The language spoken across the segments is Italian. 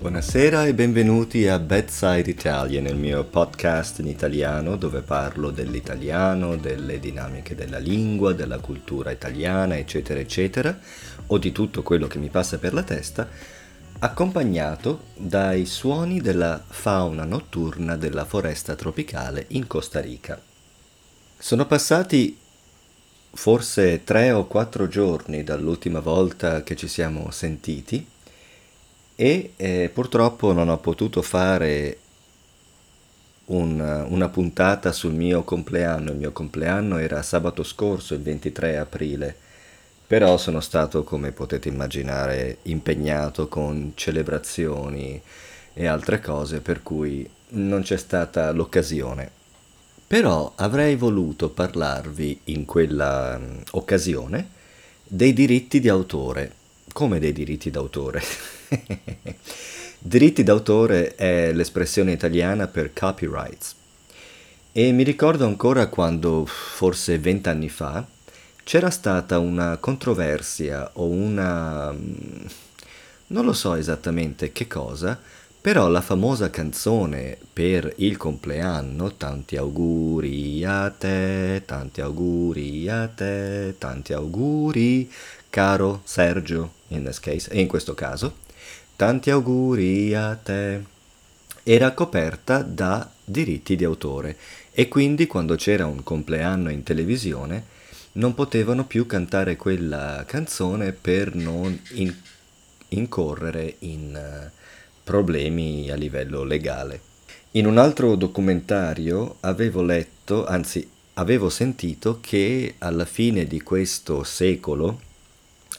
Buonasera e benvenuti a Bedside Italian, il mio podcast in italiano dove parlo dell'italiano, delle dinamiche della lingua, della cultura italiana, eccetera, eccetera, o di tutto quello che mi passa per la testa, accompagnato dai suoni della fauna notturna della foresta tropicale in Costa Rica. Sono passati forse tre o quattro giorni dall'ultima volta che ci siamo sentiti e eh, purtroppo non ho potuto fare un, una puntata sul mio compleanno. Il mio compleanno era sabato scorso, il 23 aprile, però sono stato, come potete immaginare, impegnato con celebrazioni e altre cose, per cui non c'è stata l'occasione. Però avrei voluto parlarvi in quella um, occasione dei diritti di autore. Come dei diritti d'autore? Diritti d'autore è l'espressione italiana per copyrights. E mi ricordo ancora quando, forse vent'anni fa, c'era stata una controversia o una... Mm, non lo so esattamente che cosa, però la famosa canzone per il compleanno, tanti auguri a te, tanti auguri a te, tanti auguri, caro Sergio, in, this case, e in questo caso, Tanti auguri a te. Era coperta da diritti di autore e quindi quando c'era un compleanno in televisione non potevano più cantare quella canzone per non in- incorrere in uh, problemi a livello legale. In un altro documentario avevo letto, anzi avevo sentito che alla fine di questo secolo,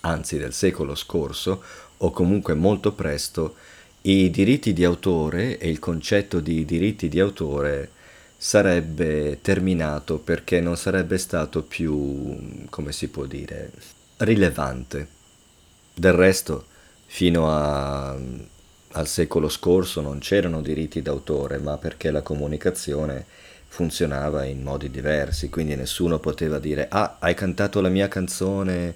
anzi del secolo scorso, o comunque molto presto, i diritti di autore e il concetto di diritti di autore sarebbe terminato perché non sarebbe stato più, come si può dire, rilevante. Del resto, fino a, al secolo scorso non c'erano diritti d'autore, ma perché la comunicazione funzionava in modi diversi, quindi nessuno poteva dire ah, hai cantato la mia canzone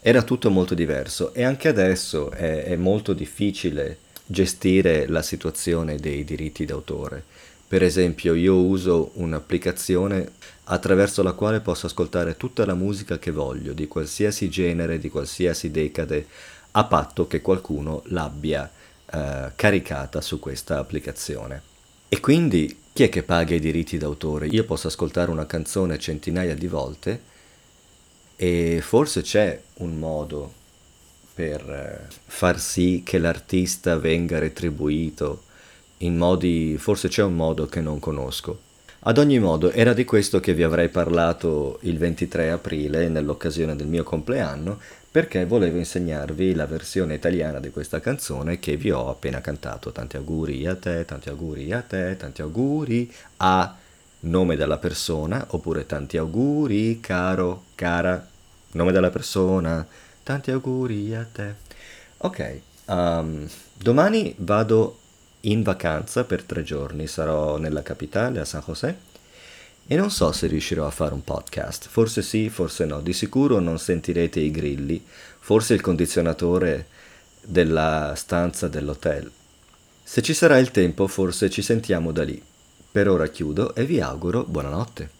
era tutto molto diverso e anche adesso è, è molto difficile gestire la situazione dei diritti d'autore. Per esempio io uso un'applicazione attraverso la quale posso ascoltare tutta la musica che voglio, di qualsiasi genere, di qualsiasi decade, a patto che qualcuno l'abbia eh, caricata su questa applicazione. E quindi chi è che paga i diritti d'autore? Io posso ascoltare una canzone centinaia di volte e forse c'è un modo per eh, far sì che l'artista venga retribuito in modi, forse c'è un modo che non conosco. Ad ogni modo, era di questo che vi avrei parlato il 23 aprile, nell'occasione del mio compleanno, perché volevo insegnarvi la versione italiana di questa canzone che vi ho appena cantato. Tanti auguri a te, tanti auguri a te, tanti auguri a nome della persona, oppure tanti auguri, caro, cara, nome della persona, tanti auguri a te. Ok, um, domani vado in vacanza per tre giorni, sarò nella capitale, a San José, e non so se riuscirò a fare un podcast, forse sì, forse no, di sicuro non sentirete i grilli, forse il condizionatore della stanza dell'hotel. Se ci sarà il tempo, forse ci sentiamo da lì. Per ora chiudo e vi auguro buonanotte.